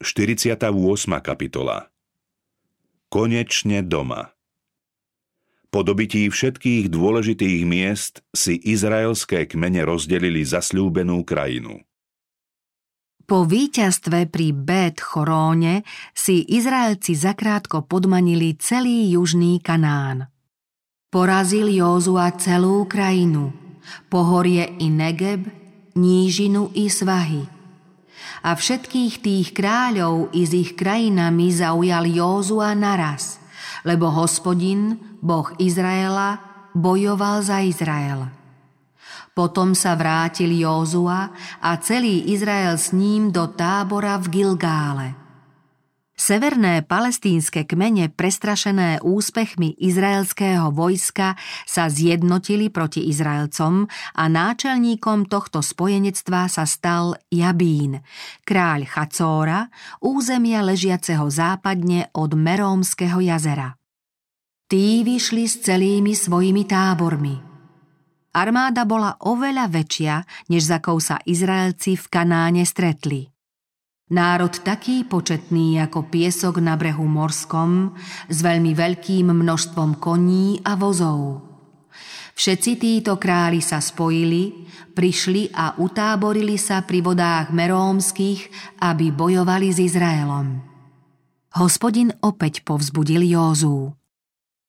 48. kapitola Konečne doma Po dobití všetkých dôležitých miest si izraelské kmene rozdelili zasľúbenú krajinu. Po víťazstve pri Bet Choróne si Izraelci zakrátko podmanili celý južný Kanán. Porazil Józua celú krajinu, pohorie i Negeb, nížinu i Svahy – a všetkých tých kráľov i s ich krajinami zaujal Józua naraz, lebo hospodin, boh Izraela, bojoval za Izrael. Potom sa vrátil Józua a celý Izrael s ním do tábora v Gilgále – Severné palestínske kmene, prestrašené úspechmi izraelského vojska, sa zjednotili proti Izraelcom a náčelníkom tohto spojenectva sa stal Jabín, kráľ Chacóra, územia ležiaceho západne od Merómskeho jazera. Tí vyšli s celými svojimi tábormi. Armáda bola oveľa väčšia, než za sa Izraelci v Kanáne stretli. Národ taký početný ako piesok na brehu morskom, s veľmi veľkým množstvom koní a vozov. Všetci títo králi sa spojili, prišli a utáborili sa pri vodách merómskych, aby bojovali s Izraelom. Hospodin opäť povzbudil Józú.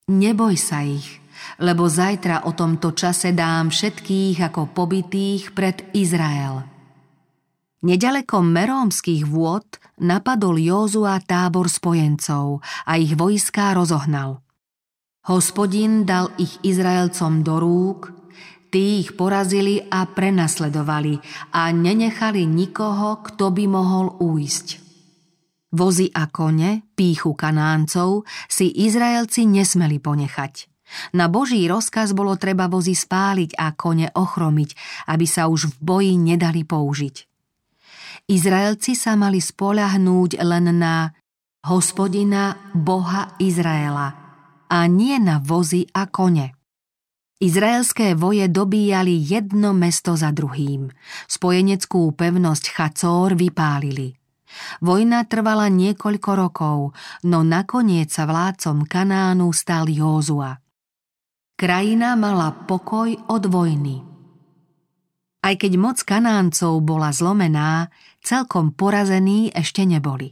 Neboj sa ich, lebo zajtra o tomto čase dám všetkých ako pobytých pred Izrael. Nedaleko Merómskych vôd napadol Józua tábor spojencov a ich vojská rozohnal. Hospodin dal ich Izraelcom do rúk, tí ich porazili a prenasledovali a nenechali nikoho, kto by mohol újsť. Vozy a kone, píchu kanáncov, si Izraelci nesmeli ponechať. Na Boží rozkaz bolo treba vozy spáliť a kone ochromiť, aby sa už v boji nedali použiť. Izraelci sa mali spolahnúť len na hospodina Boha Izraela a nie na vozy a kone. Izraelské voje dobíjali jedno mesto za druhým. Spojeneckú pevnosť Chacór vypálili. Vojna trvala niekoľko rokov, no nakoniec sa vládcom Kanánu stal Józua. Krajina mala pokoj od vojny. Aj keď moc Kanáncov bola zlomená, celkom porazení ešte neboli.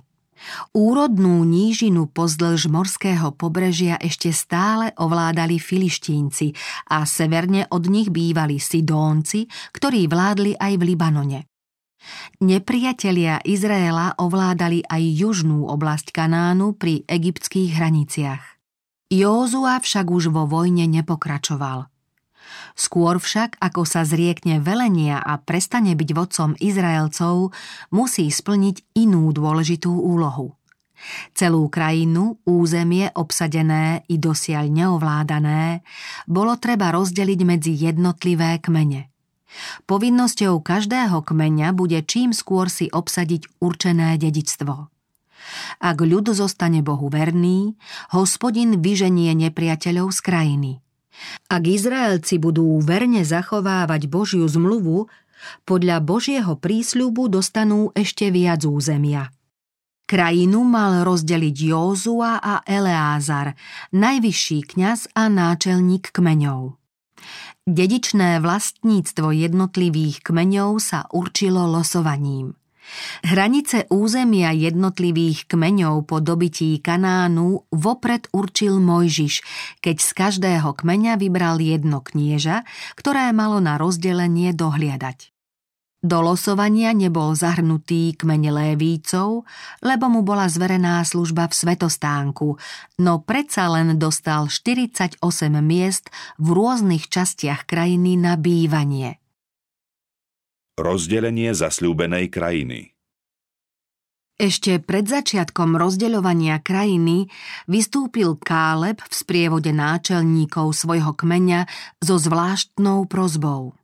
Úrodnú nížinu pozdĺž morského pobrežia ešte stále ovládali filištínci a severne od nich bývali Sidónci, ktorí vládli aj v Libanone. Nepriatelia Izraela ovládali aj južnú oblasť Kanánu pri egyptských hraniciach. Józua však už vo vojne nepokračoval – Skôr však, ako sa zriekne velenia a prestane byť vodcom Izraelcov, musí splniť inú dôležitú úlohu. Celú krajinu, územie obsadené i dosiaľ neovládané, bolo treba rozdeliť medzi jednotlivé kmene. Povinnosťou každého kmeňa bude čím skôr si obsadiť určené dedičstvo. Ak ľud zostane Bohu verný, hospodin vyženie nepriateľov z krajiny – ak Izraelci budú verne zachovávať Božiu zmluvu, podľa Božieho prísľubu dostanú ešte viac územia. Krajinu mal rozdeliť Józua a Eleázar, najvyšší kňaz a náčelník kmeňov. Dedičné vlastníctvo jednotlivých kmeňov sa určilo losovaním. Hranice územia jednotlivých kmeňov po dobití Kanánu vopred určil Mojžiš, keď z každého kmeňa vybral jedno knieža, ktoré malo na rozdelenie dohliadať. Do losovania nebol zahrnutý kmeň Lévícov, lebo mu bola zverená služba v Svetostánku, no predsa len dostal 48 miest v rôznych častiach krajiny na bývanie. Rozdelenie zasľúbenej krajiny ešte pred začiatkom rozdeľovania krajiny vystúpil Káleb v sprievode náčelníkov svojho kmeňa so zvláštnou prozbou.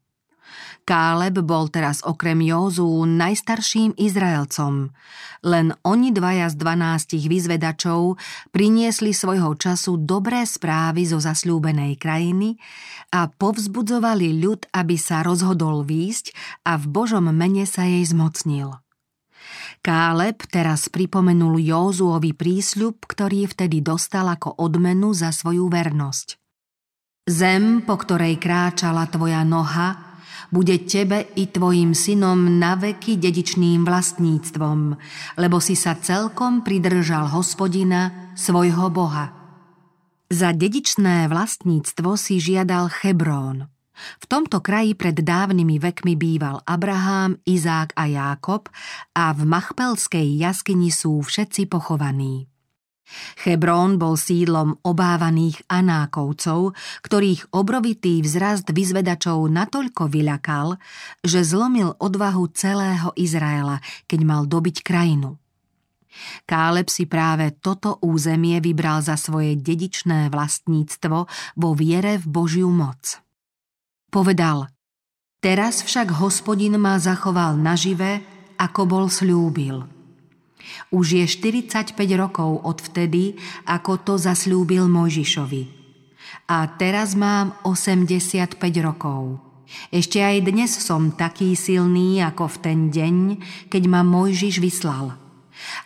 Káleb bol teraz okrem Józu najstarším Izraelcom. Len oni dvaja z dvanástich vyzvedačov priniesli svojho času dobré správy zo zasľúbenej krajiny a povzbudzovali ľud, aby sa rozhodol výjsť a v Božom mene sa jej zmocnil. Káleb teraz pripomenul Józuovi prísľub, ktorý vtedy dostal ako odmenu za svoju vernosť. Zem, po ktorej kráčala tvoja noha, bude tebe i tvojim synom na veky dedičným vlastníctvom, lebo si sa celkom pridržal hospodina, svojho Boha. Za dedičné vlastníctvo si žiadal Hebrón – v tomto kraji pred dávnymi vekmi býval Abraham, Izák a Jákob a v Machpelskej jaskyni sú všetci pochovaní. Hebrón bol sídlom obávaných Anákovcov, ktorých obrovitý vzrast vyzvedačov natoľko vyľakal, že zlomil odvahu celého Izraela, keď mal dobiť krajinu. Káleb si práve toto územie vybral za svoje dedičné vlastníctvo vo viere v Božiu moc. Povedal, teraz však hospodin ma zachoval nažive, ako bol slúbil. Už je 45 rokov od vtedy, ako to zasľúbil Mojžišovi. A teraz mám 85 rokov. Ešte aj dnes som taký silný, ako v ten deň, keď ma Mojžiš vyslal.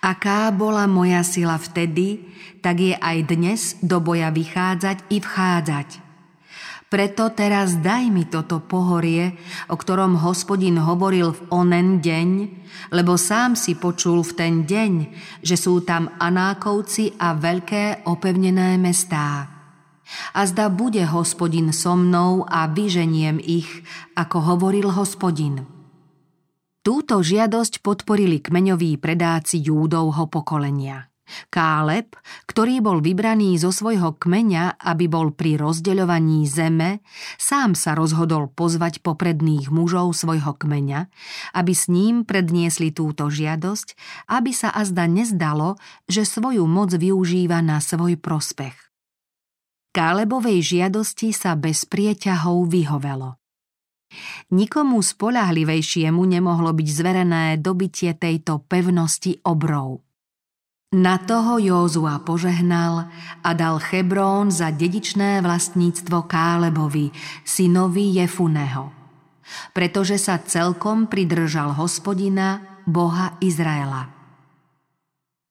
Aká bola moja sila vtedy, tak je aj dnes do boja vychádzať i vchádzať – preto teraz daj mi toto pohorie, o ktorom hospodin hovoril v onen deň, lebo sám si počul v ten deň, že sú tam Anákovci a veľké opevnené mestá. A zda bude hospodin so mnou a vyženiem ich, ako hovoril hospodin. Túto žiadosť podporili kmeňoví predáci Júdovho pokolenia. Káleb, ktorý bol vybraný zo svojho kmeňa, aby bol pri rozdeľovaní zeme, sám sa rozhodol pozvať popredných mužov svojho kmeňa, aby s ním predniesli túto žiadosť, aby sa azda nezdalo, že svoju moc využíva na svoj prospech. Kálebovej žiadosti sa bez prieťahov vyhovelo. Nikomu spolahlivejšiemu nemohlo byť zverené dobitie tejto pevnosti obrov. Na toho Józua požehnal a dal Chebrón za dedičné vlastníctvo Kálebovi, synovi Jefuneho, pretože sa celkom pridržal hospodina, Boha Izraela.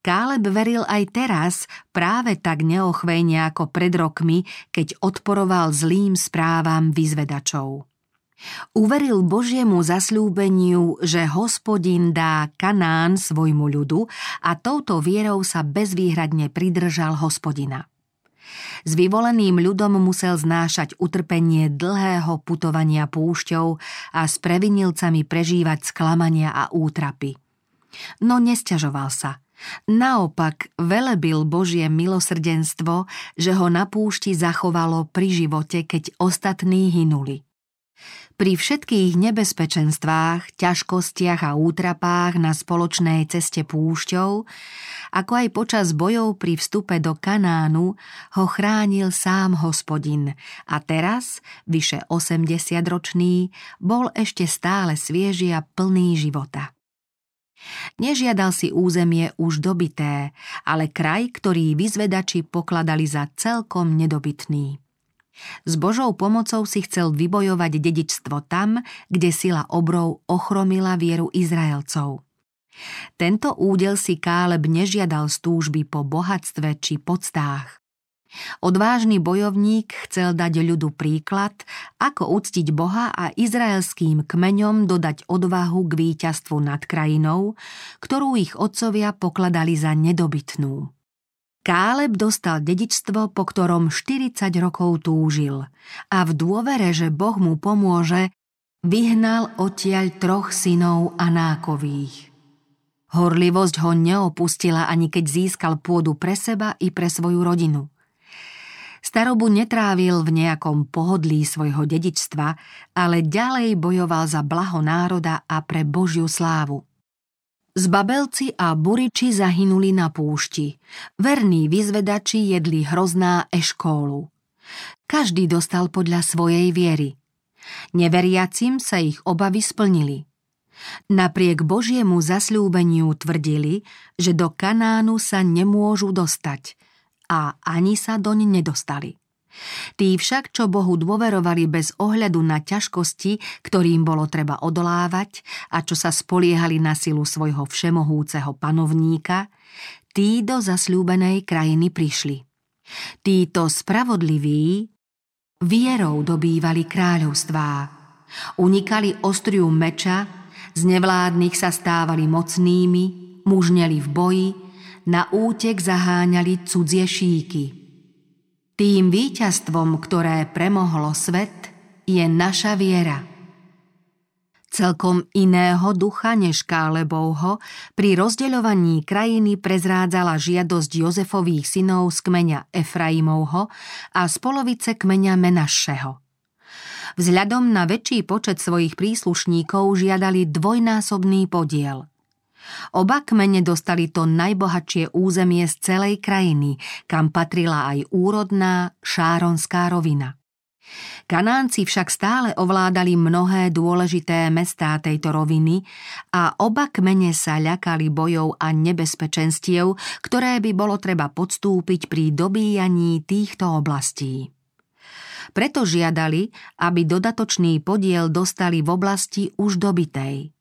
Káleb veril aj teraz práve tak neochvejne ako pred rokmi, keď odporoval zlým správam vyzvedačov. Uveril Božiemu zasľúbeniu, že hospodin dá Kanán svojmu ľudu a touto vierou sa bezvýhradne pridržal hospodina. S vyvoleným ľudom musel znášať utrpenie dlhého putovania púšťou a s previnilcami prežívať sklamania a útrapy. No nesťažoval sa. Naopak velebil Božie milosrdenstvo, že ho na púšti zachovalo pri živote, keď ostatní hynuli. Pri všetkých nebezpečenstvách, ťažkostiach a útrapách na spoločnej ceste púšťou, ako aj počas bojov pri vstupe do Kanánu, ho chránil sám hospodin a teraz, vyše 80-ročný, bol ešte stále svieži a plný života. Nežiadal si územie už dobité, ale kraj, ktorý vyzvedači pokladali za celkom nedobytný. S Božou pomocou si chcel vybojovať dedičstvo tam, kde sila obrov ochromila vieru Izraelcov. Tento údel si Káleb nežiadal z túžby po bohatstve či podstách. Odvážny bojovník chcel dať ľudu príklad, ako uctiť Boha a izraelským kmeňom dodať odvahu k víťazstvu nad krajinou, ktorú ich otcovia pokladali za nedobytnú. Káleb dostal dedičstvo, po ktorom 40 rokov túžil a v dôvere, že Boh mu pomôže, vyhnal odtiaľ troch synov Anákových. Horlivosť ho neopustila ani keď získal pôdu pre seba i pre svoju rodinu. Starobu netrávil v nejakom pohodlí svojho dedičstva, ale ďalej bojoval za blaho národa a pre Božiu slávu. Zbabelci a buriči zahynuli na púšti. Verní vyzvedači jedli hrozná eškólu. Každý dostal podľa svojej viery. Neveriacim sa ich obavy splnili. Napriek Božiemu zasľúbeniu tvrdili, že do Kanánu sa nemôžu dostať a ani sa doň nedostali. Tí však, čo Bohu dôverovali bez ohľadu na ťažkosti, ktorým bolo treba odolávať a čo sa spoliehali na silu svojho všemohúceho panovníka, tí do zasľúbenej krajiny prišli. Títo spravodliví vierou dobývali kráľovstvá, unikali ostriu meča, z nevládnych sa stávali mocnými, mužneli v boji, na útek zaháňali cudzie šíky – tým víťazstvom, ktoré premohlo svet, je naša viera. Celkom iného ducha než Kálebovho pri rozdeľovaní krajiny prezrádzala žiadosť Jozefových synov z kmeňa Efraimovho a z polovice kmeňa Menašeho. Vzhľadom na väčší počet svojich príslušníkov žiadali dvojnásobný podiel – Oba kmene dostali to najbohatšie územie z celej krajiny, kam patrila aj úrodná šáronská rovina. Kanánci však stále ovládali mnohé dôležité mestá tejto roviny a oba kmene sa ľakali bojov a nebezpečenstiev, ktoré by bolo treba podstúpiť pri dobíjaní týchto oblastí. Preto žiadali, aby dodatočný podiel dostali v oblasti už dobitej –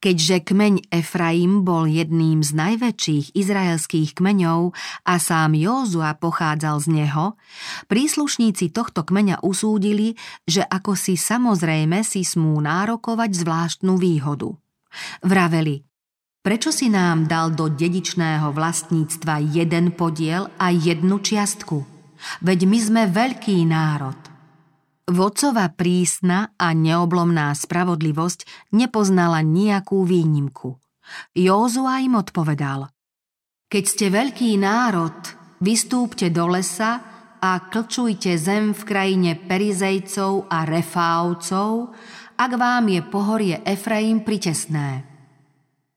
Keďže kmeň Efraim bol jedným z najväčších izraelských kmeňov a sám Józua pochádzal z neho, príslušníci tohto kmeňa usúdili, že ako si samozrejme si smú nárokovať zvláštnu výhodu. Vraveli, prečo si nám dal do dedičného vlastníctva jeden podiel a jednu čiastku? Veď my sme veľký národ. Vodcova prísna a neoblomná spravodlivosť nepoznala nejakú výnimku. Józua im odpovedal. Keď ste veľký národ, vystúpte do lesa a klčujte zem v krajine Perizejcov a Refávcov, ak vám je pohorie Efraim pritesné.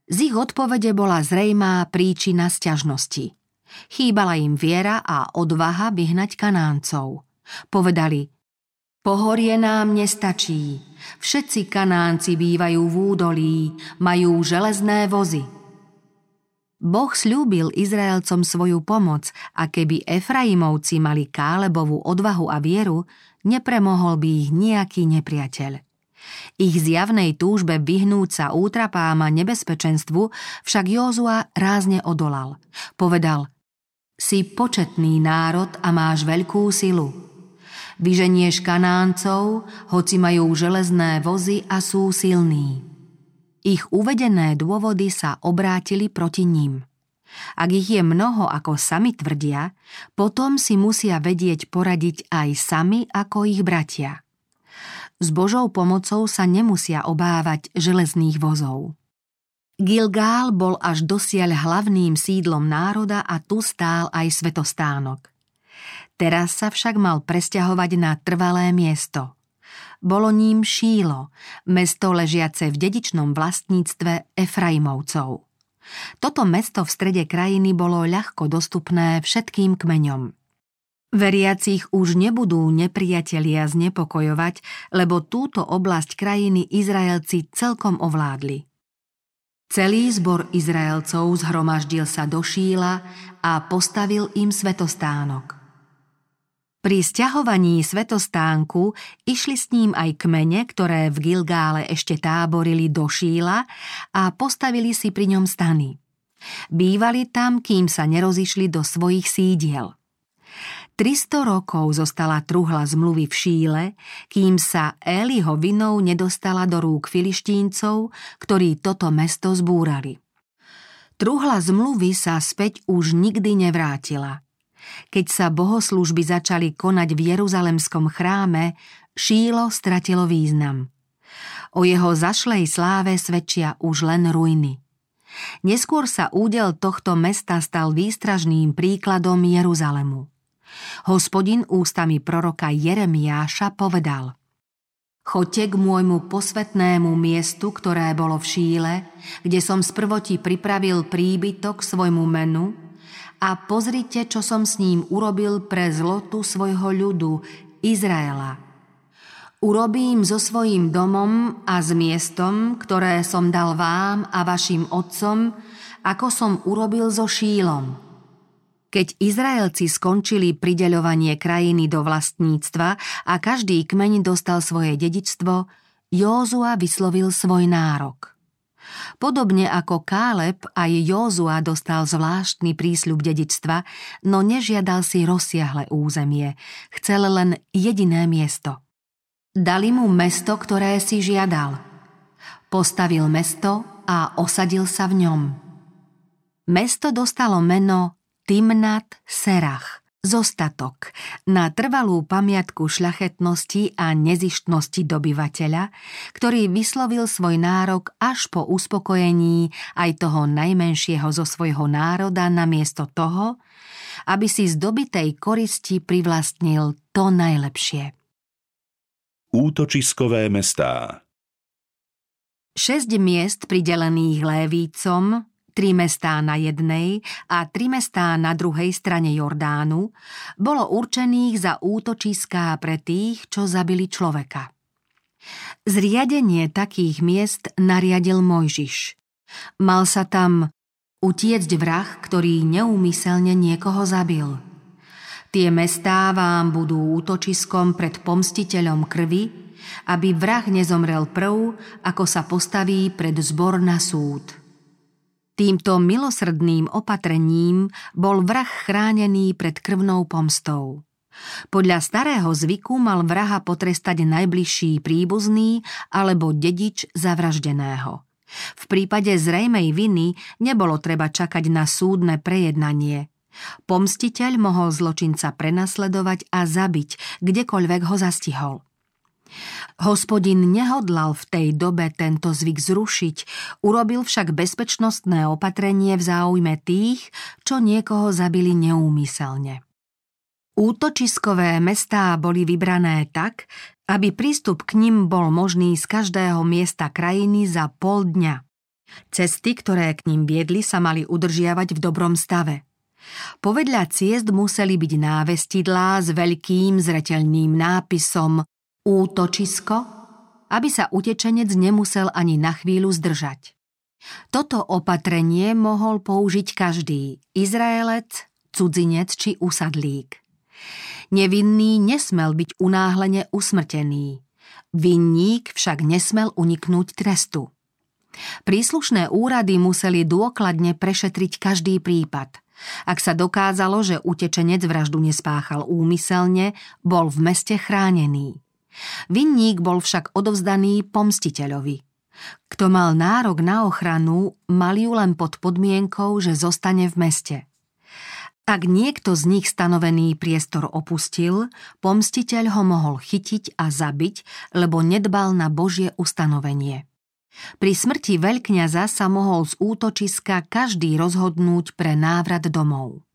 Z ich odpovede bola zrejmá príčina sťažnosti. Chýbala im viera a odvaha vyhnať kanáncov. Povedali – Pohorie nám nestačí. Všetci kanánci bývajú v údolí, majú železné vozy. Boh slúbil Izraelcom svoju pomoc a keby Efraimovci mali Kálebovú odvahu a vieru, nepremohol by ich nejaký nepriateľ. Ich zjavnej túžbe vyhnúť sa útrapám a nebezpečenstvu však Józua rázne odolal. Povedal, si početný národ a máš veľkú silu. Vyženieš kanáncov, hoci majú železné vozy a sú silní. Ich uvedené dôvody sa obrátili proti ním. Ak ich je mnoho, ako sami tvrdia, potom si musia vedieť poradiť aj sami ako ich bratia. S Božou pomocou sa nemusia obávať železných vozov. Gilgál bol až dosiaľ hlavným sídlom národa a tu stál aj svetostánok. Teraz sa však mal presťahovať na trvalé miesto. Bolo ním Šílo, mesto ležiace v dedičnom vlastníctve Efraimovcov. Toto mesto v strede krajiny bolo ľahko dostupné všetkým kmeňom. Veriacich už nebudú nepriatelia znepokojovať, lebo túto oblasť krajiny Izraelci celkom ovládli. Celý zbor Izraelcov zhromaždil sa do Šíla a postavil im svetostánok. Pri stiahovaní svetostánku išli s ním aj kmene, ktoré v Gilgále ešte táborili do Šíla a postavili si pri ňom stany. Bývali tam, kým sa nerozišli do svojich sídiel. 300 rokov zostala truhla zmluvy v Šíle, kým sa Eliho vinou nedostala do rúk filištíncov, ktorí toto mesto zbúrali. Truhla zmluvy sa späť už nikdy nevrátila – keď sa bohoslúžby začali konať v Jeruzalemskom chráme, Šílo stratilo význam. O jeho zašlej sláve svedčia už len ruiny. Neskôr sa údel tohto mesta stal výstražným príkladom Jeruzalemu. Hospodin ústami proroka Jeremiáša povedal Choďte k môjmu posvetnému miestu, ktoré bolo v Šíle, kde som sprvoti pripravil príbytok svojmu menu, a pozrite, čo som s ním urobil pre zlotu svojho ľudu, Izraela. Urobím so svojím domom a s miestom, ktoré som dal vám a vašim otcom, ako som urobil so Šílom. Keď Izraelci skončili prideľovanie krajiny do vlastníctva a každý kmeň dostal svoje dedičstvo, Józua vyslovil svoj nárok. Podobne ako Káleb, aj Józua dostal zvláštny prísľub dedičstva, no nežiadal si rozsiahle územie, chcel len jediné miesto. Dali mu mesto, ktoré si žiadal. Postavil mesto a osadil sa v ňom. Mesto dostalo meno Timnat Serach, zostatok, na trvalú pamiatku šľachetnosti a nezištnosti dobyvateľa, ktorý vyslovil svoj nárok až po uspokojení aj toho najmenšieho zo svojho národa namiesto toho, aby si z dobitej koristi privlastnil to najlepšie. Útočiskové mestá Šesť miest pridelených Lévícom tri mestá na jednej a tri mestá na druhej strane Jordánu, bolo určených za útočiská pre tých, čo zabili človeka. Zriadenie takých miest nariadil Mojžiš. Mal sa tam utiecť vrah, ktorý neúmyselne niekoho zabil. Tie mestá vám budú útočiskom pred pomstiteľom krvi, aby vrah nezomrel prv, ako sa postaví pred zbor na súd. Týmto milosrdným opatrením bol vrah chránený pred krvnou pomstou. Podľa starého zvyku mal vraha potrestať najbližší príbuzný alebo dedič zavraždeného. V prípade zrejmej viny nebolo treba čakať na súdne prejednanie. Pomstiteľ mohol zločinca prenasledovať a zabiť, kdekoľvek ho zastihol. Hospodin nehodlal v tej dobe tento zvyk zrušiť, urobil však bezpečnostné opatrenie v záujme tých, čo niekoho zabili neúmyselne. Útočiskové mestá boli vybrané tak, aby prístup k nim bol možný z každého miesta krajiny za pol dňa. Cesty, ktoré k ním viedli, sa mali udržiavať v dobrom stave. Povedľa ciest museli byť návestidlá s veľkým zreteľným nápisom útočisko, aby sa utečenec nemusel ani na chvíľu zdržať. Toto opatrenie mohol použiť každý Izraelec, cudzinec či usadlík. Nevinný nesmel byť unáhlene usmrtený. Vinník však nesmel uniknúť trestu. Príslušné úrady museli dôkladne prešetriť každý prípad. Ak sa dokázalo, že utečenec vraždu nespáchal úmyselne, bol v meste chránený. Vinník bol však odovzdaný pomstiteľovi. Kto mal nárok na ochranu, mal ju len pod podmienkou, že zostane v meste. Ak niekto z nich stanovený priestor opustil, pomstiteľ ho mohol chytiť a zabiť, lebo nedbal na Božie ustanovenie. Pri smrti veľkňaza sa mohol z útočiska každý rozhodnúť pre návrat domov.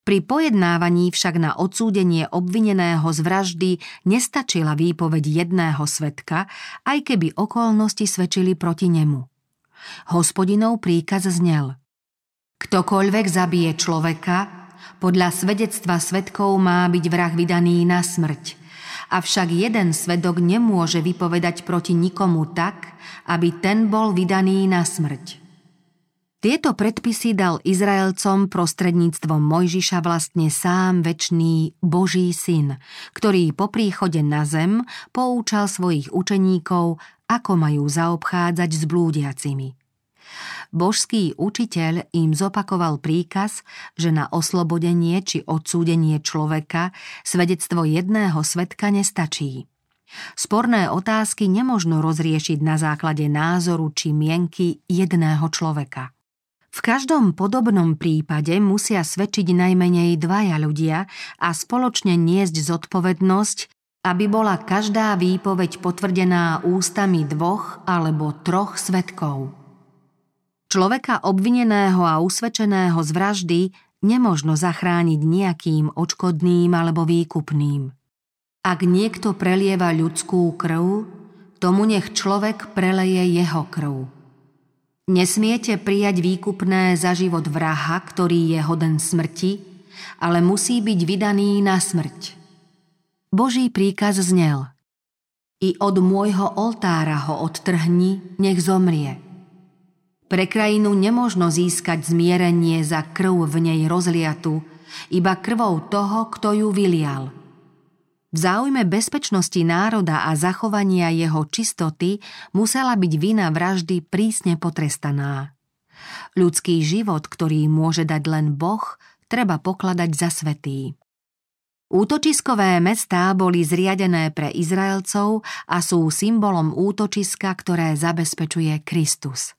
Pri pojednávaní však na odsúdenie obvineného z vraždy nestačila výpoveď jedného svetka, aj keby okolnosti svedčili proti nemu. Hospodinov príkaz znel. Ktokoľvek zabije človeka, podľa svedectva svetkov má byť vrah vydaný na smrť. Avšak jeden svedok nemôže vypovedať proti nikomu tak, aby ten bol vydaný na smrť. Tieto predpisy dal Izraelcom prostredníctvom Mojžiša vlastne sám väčší Boží syn, ktorý po príchode na zem poučal svojich učeníkov, ako majú zaobchádzať s blúdiacimi. Božský učiteľ im zopakoval príkaz, že na oslobodenie či odsúdenie človeka svedectvo jedného svetka nestačí. Sporné otázky nemožno rozriešiť na základe názoru či mienky jedného človeka. V každom podobnom prípade musia svedčiť najmenej dvaja ľudia a spoločne niesť zodpovednosť, aby bola každá výpoveď potvrdená ústami dvoch alebo troch svetkov. Človeka obvineného a usvedčeného z vraždy nemožno zachrániť nejakým očkodným alebo výkupným. Ak niekto prelieva ľudskú krv, tomu nech človek preleje jeho krv. Nesmiete prijať výkupné za život vraha, ktorý je hoden smrti, ale musí byť vydaný na smrť. Boží príkaz znel I od môjho oltára ho odtrhni, nech zomrie. Pre krajinu nemožno získať zmierenie za krv v nej rozliatu, iba krvou toho, kto ju vylial. V záujme bezpečnosti národa a zachovania jeho čistoty musela byť vina vraždy prísne potrestaná. Ľudský život, ktorý môže dať len Boh, treba pokladať za svetý. Útočiskové mestá boli zriadené pre Izraelcov a sú symbolom útočiska, ktoré zabezpečuje Kristus.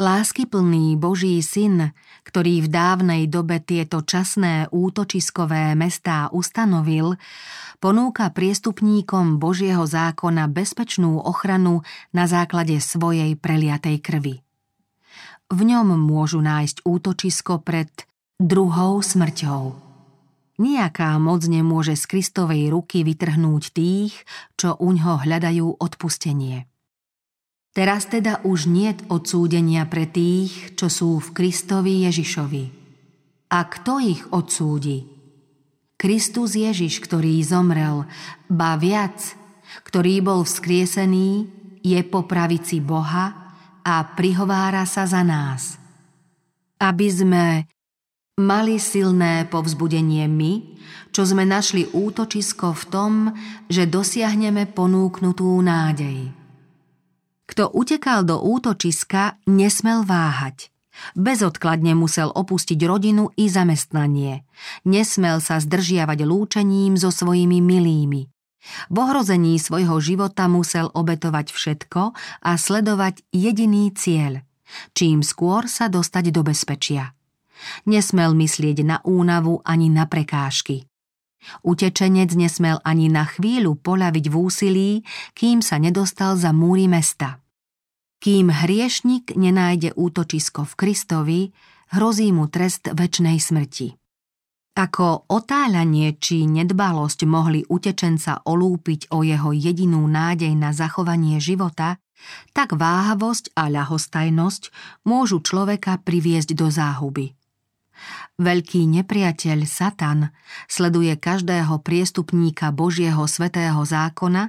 Láskyplný Boží syn, ktorý v dávnej dobe tieto časné útočiskové mestá ustanovil, ponúka priestupníkom Božieho zákona bezpečnú ochranu na základe svojej preliatej krvi. V ňom môžu nájsť útočisko pred druhou smrťou. Nijaká moc nemôže z Kristovej ruky vytrhnúť tých, čo uňho hľadajú odpustenie. Teraz teda už niet odsúdenia pre tých, čo sú v Kristovi Ježišovi. A kto ich odsúdi? Kristus Ježiš, ktorý zomrel, ba viac, ktorý bol vzkriesený, je po pravici Boha a prihovára sa za nás. Aby sme mali silné povzbudenie my, čo sme našli útočisko v tom, že dosiahneme ponúknutú nádej. Kto utekal do útočiska, nesmel váhať. Bezodkladne musel opustiť rodinu i zamestnanie. Nesmel sa zdržiavať lúčením so svojimi milými. V ohrození svojho života musel obetovať všetko a sledovať jediný cieľ, čím skôr sa dostať do bezpečia. Nesmel myslieť na únavu ani na prekážky. Utečenec nesmel ani na chvíľu poľaviť v úsilí, kým sa nedostal za múry mesta. Kým hriešnik nenájde útočisko v Kristovi, hrozí mu trest väčnej smrti. Ako otáľanie či nedbalosť mohli utečenca olúpiť o jeho jedinú nádej na zachovanie života, tak váhavosť a ľahostajnosť môžu človeka priviesť do záhuby. Veľký nepriateľ Satan sleduje každého priestupníka Božieho svetého zákona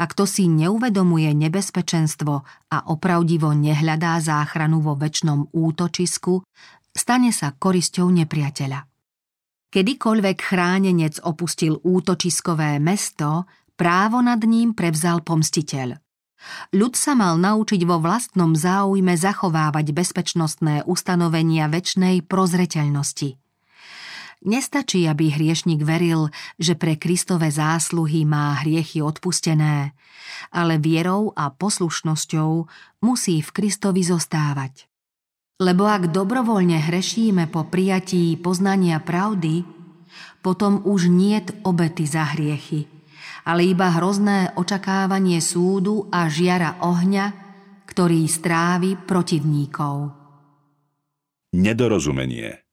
a kto si neuvedomuje nebezpečenstvo a opravdivo nehľadá záchranu vo väčšnom útočisku, stane sa korisťou nepriateľa. Kedykoľvek chránenec opustil útočiskové mesto, právo nad ním prevzal pomstiteľ – Ľud sa mal naučiť vo vlastnom záujme zachovávať bezpečnostné ustanovenia väčšnej prozreteľnosti. Nestačí, aby hriešnik veril, že pre Kristove zásluhy má hriechy odpustené, ale vierou a poslušnosťou musí v Kristovi zostávať. Lebo ak dobrovoľne hrešíme po prijatí poznania pravdy, potom už niet obety za hriechy – ale iba hrozné očakávanie súdu a žiara ohňa, ktorý strávi protivníkov. Nedorozumenie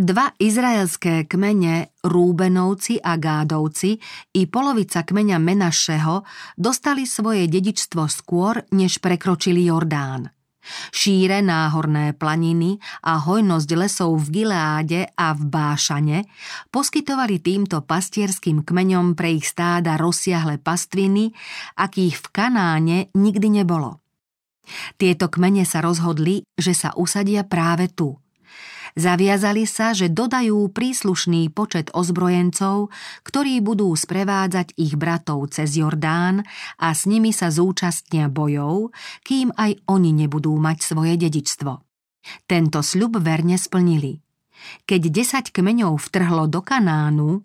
Dva izraelské kmene, Rúbenovci a Gádovci i polovica kmeňa Menašeho dostali svoje dedičstvo skôr, než prekročili Jordán – Šíre náhorné planiny a hojnosť lesov v Gileáde a v Bášane poskytovali týmto pastierským kmeňom pre ich stáda rozsiahle pastviny, akých v Kanáne nikdy nebolo. Tieto kmene sa rozhodli, že sa usadia práve tu – Zaviazali sa, že dodajú príslušný počet ozbrojencov, ktorí budú sprevádzať ich bratov cez Jordán a s nimi sa zúčastnia bojov, kým aj oni nebudú mať svoje dedičstvo. Tento sľub verne splnili. Keď desať kmeňov vtrhlo do Kanánu,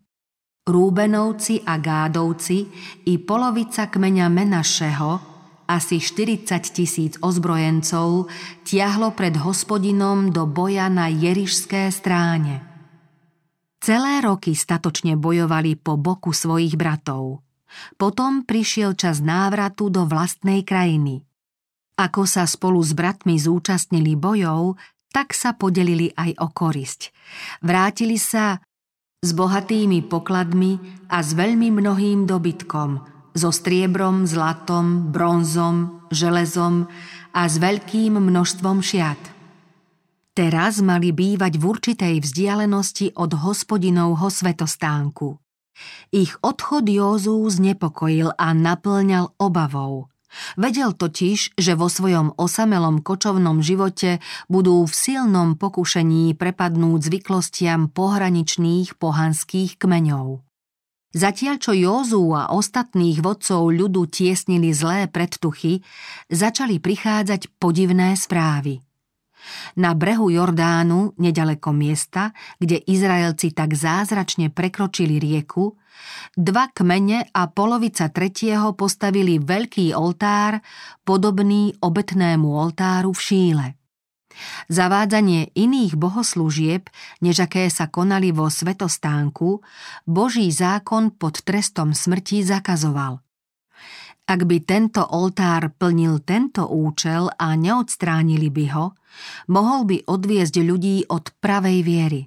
Rúbenovci a Gádovci i polovica kmeňa Menašeho asi 40 tisíc ozbrojencov tiahlo pred hospodinom do boja na Jerišské stráne. Celé roky statočne bojovali po boku svojich bratov. Potom prišiel čas návratu do vlastnej krajiny. Ako sa spolu s bratmi zúčastnili bojov, tak sa podelili aj o korisť. Vrátili sa s bohatými pokladmi a s veľmi mnohým dobytkom – so striebrom, zlatom, bronzom, železom a s veľkým množstvom šiat. Teraz mali bývať v určitej vzdialenosti od hospodinovho svetostánku. Ich odchod Józú znepokojil a naplňal obavou. Vedel totiž, že vo svojom osamelom kočovnom živote budú v silnom pokušení prepadnúť zvyklostiam pohraničných pohanských kmeňov. Zatiaľ čo Józu a ostatných vodcov ľudu tiesnili zlé predtuchy, začali prichádzať podivné správy. Na brehu Jordánu, nedaleko miesta, kde Izraelci tak zázračne prekročili rieku, dva kmene a polovica tretieho postavili veľký oltár, podobný obetnému oltáru v Šíle. Zavádzanie iných bohoslúžieb, než aké sa konali vo svetostánku, Boží zákon pod trestom smrti zakazoval. Ak by tento oltár plnil tento účel a neodstránili by ho, mohol by odviesť ľudí od pravej viery.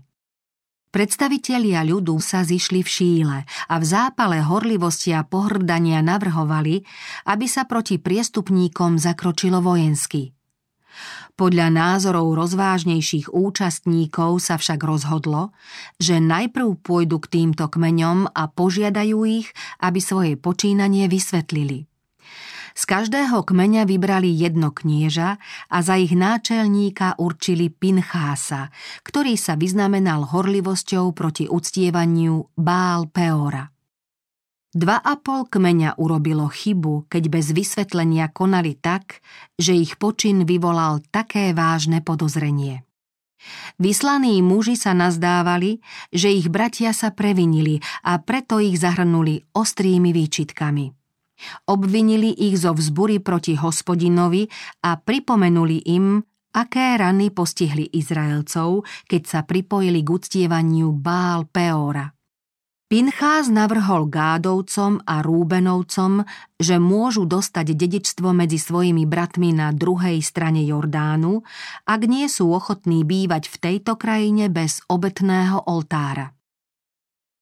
Predstavitelia ľudu sa zišli v šíle a v zápale horlivosti a pohrdania navrhovali, aby sa proti priestupníkom zakročilo vojensky. Podľa názorov rozvážnejších účastníkov sa však rozhodlo, že najprv pôjdu k týmto kmeňom a požiadajú ich, aby svoje počínanie vysvetlili. Z každého kmeňa vybrali jedno knieža a za ich náčelníka určili Pinchása, ktorý sa vyznamenal horlivosťou proti uctievaniu Bál Peora. Dva a pol kmeňa urobilo chybu, keď bez vysvetlenia konali tak, že ich počin vyvolal také vážne podozrenie. Vyslaní muži sa nazdávali, že ich bratia sa previnili a preto ich zahrnuli ostrými výčitkami. Obvinili ich zo vzbury proti hospodinovi a pripomenuli im, aké rany postihli Izraelcov, keď sa pripojili k uctievaniu Bál Peora – Pinchás navrhol Gádovcom a Rúbenovcom, že môžu dostať dedičstvo medzi svojimi bratmi na druhej strane Jordánu, ak nie sú ochotní bývať v tejto krajine bez obetného oltára.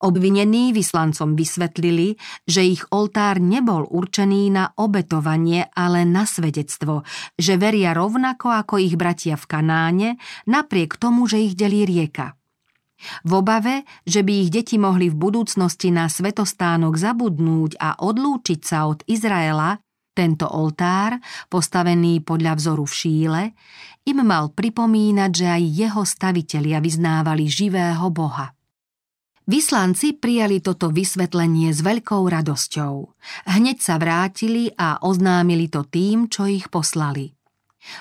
Obvinení vyslancom vysvetlili, že ich oltár nebol určený na obetovanie, ale na svedectvo, že veria rovnako ako ich bratia v Kanáne, napriek tomu, že ich delí rieka. V obave, že by ich deti mohli v budúcnosti na svetostánok zabudnúť a odlúčiť sa od Izraela, tento oltár, postavený podľa vzoru v Šíle, im mal pripomínať, že aj jeho stavitelia vyznávali živého Boha. Vyslanci prijali toto vysvetlenie s veľkou radosťou. Hneď sa vrátili a oznámili to tým, čo ich poslali.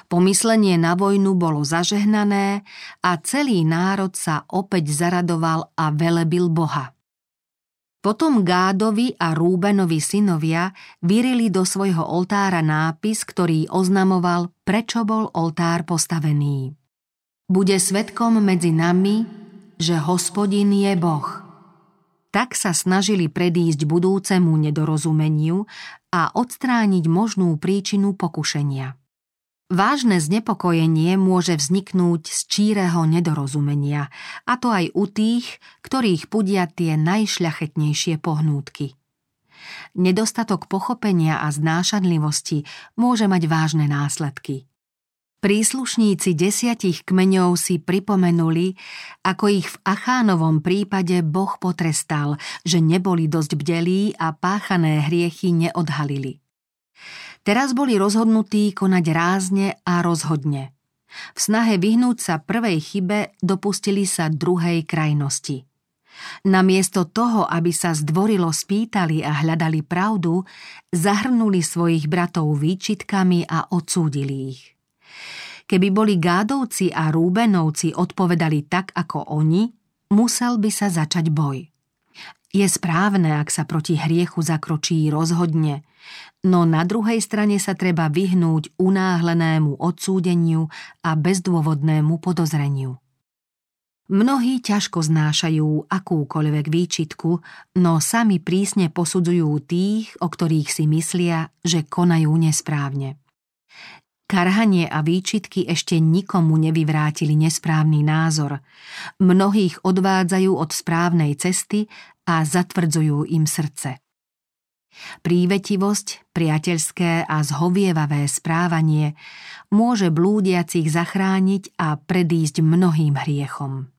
Pomyslenie na vojnu bolo zažehnané a celý národ sa opäť zaradoval a velebil Boha. Potom Gádovi a Rúbenovi synovia vyrili do svojho oltára nápis, ktorý oznamoval, prečo bol oltár postavený. Bude svetkom medzi nami, že hospodin je Boh. Tak sa snažili predísť budúcemu nedorozumeniu a odstrániť možnú príčinu pokušenia. Vážne znepokojenie môže vzniknúť z číreho nedorozumenia, a to aj u tých, ktorých pudia tie najšľachetnejšie pohnútky. Nedostatok pochopenia a znášanlivosti môže mať vážne následky. Príslušníci desiatich kmeňov si pripomenuli, ako ich v Achánovom prípade Boh potrestal, že neboli dosť bdelí a páchané hriechy neodhalili. Teraz boli rozhodnutí konať rázne a rozhodne. V snahe vyhnúť sa prvej chybe dopustili sa druhej krajnosti. Namiesto toho, aby sa zdvorilo spýtali a hľadali pravdu, zahrnuli svojich bratov výčitkami a odsúdili ich. Keby boli Gádovci a Rúbenovci odpovedali tak ako oni, musel by sa začať boj. Je správne, ak sa proti hriechu zakročí rozhodne, no na druhej strane sa treba vyhnúť unáhlenému odsúdeniu a bezdôvodnému podozreniu. Mnohí ťažko znášajú akúkoľvek výčitku, no sami prísne posudzujú tých, o ktorých si myslia, že konajú nesprávne. Karhanie a výčitky ešte nikomu nevyvrátili nesprávny názor. Mnohých odvádzajú od správnej cesty a zatvrdzujú im srdce. Prívetivosť, priateľské a zhovievavé správanie môže blúdiacich zachrániť a predísť mnohým hriechom.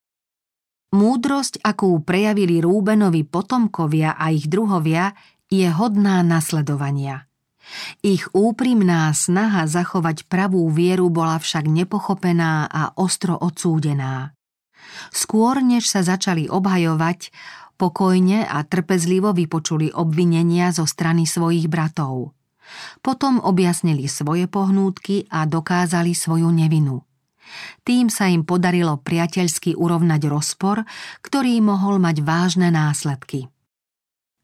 Múdrosť, akú prejavili Rúbenovi potomkovia a ich druhovia, je hodná nasledovania – Ich úprimná snaha zachovať pravú vieru bola však nepochopená a ostro odsúdená. Skôr než sa začali obhajovať, pokojne a trpezlivo vypočuli obvinenia zo strany svojich bratov. Potom objasnili svoje pohnútky a dokázali svoju nevinu. Tým sa im podarilo priateľsky urovnať rozpor, ktorý mohol mať vážne následky.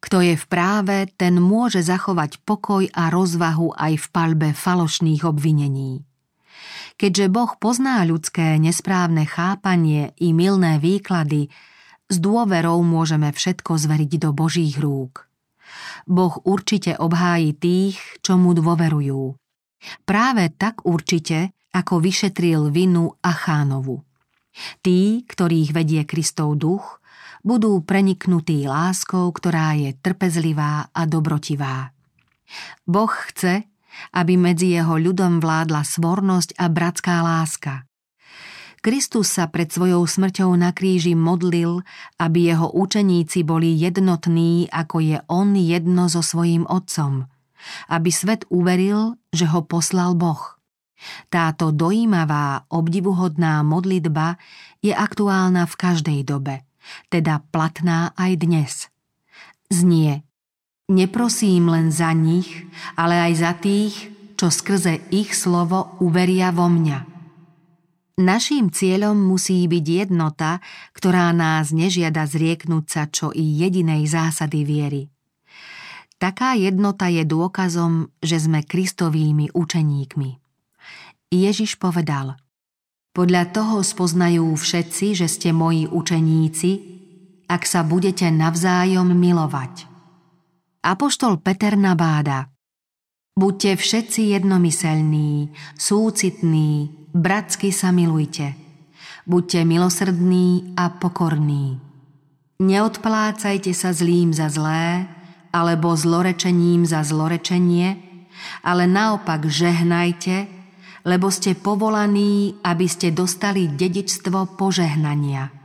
Kto je v práve, ten môže zachovať pokoj a rozvahu aj v palbe falošných obvinení. Keďže Boh pozná ľudské nesprávne chápanie i milné výklady, s dôverou môžeme všetko zveriť do Božích rúk. Boh určite obhájí tých, čo mu dôverujú. Práve tak určite, ako vyšetril vinu Achánovu. Tí, ktorých vedie Kristov duch, budú preniknutí láskou, ktorá je trpezlivá a dobrotivá. Boh chce, aby medzi jeho ľudom vládla svornosť a bratská láska. Kristus sa pred svojou smrťou na kríži modlil, aby jeho učeníci boli jednotní, ako je on jedno so svojím otcom, aby svet uveril, že ho poslal Boh. Táto dojímavá, obdivuhodná modlitba je aktuálna v každej dobe, teda platná aj dnes. Znie, neprosím len za nich, ale aj za tých, čo skrze ich slovo uveria vo mňa. Naším cieľom musí byť jednota, ktorá nás nežiada zrieknúť sa čo i jedinej zásady viery. Taká jednota je dôkazom, že sme kristovými učeníkmi. Ježiš povedal Podľa toho spoznajú všetci, že ste moji učeníci, ak sa budete navzájom milovať. Apoštol Peter nabáda Buďte všetci jednomyselní, súcitní, bratsky sa milujte. Buďte milosrdní a pokorní. Neodplácajte sa zlým za zlé, alebo zlorečením za zlorečenie, ale naopak žehnajte, lebo ste povolaní, aby ste dostali dedičstvo požehnania.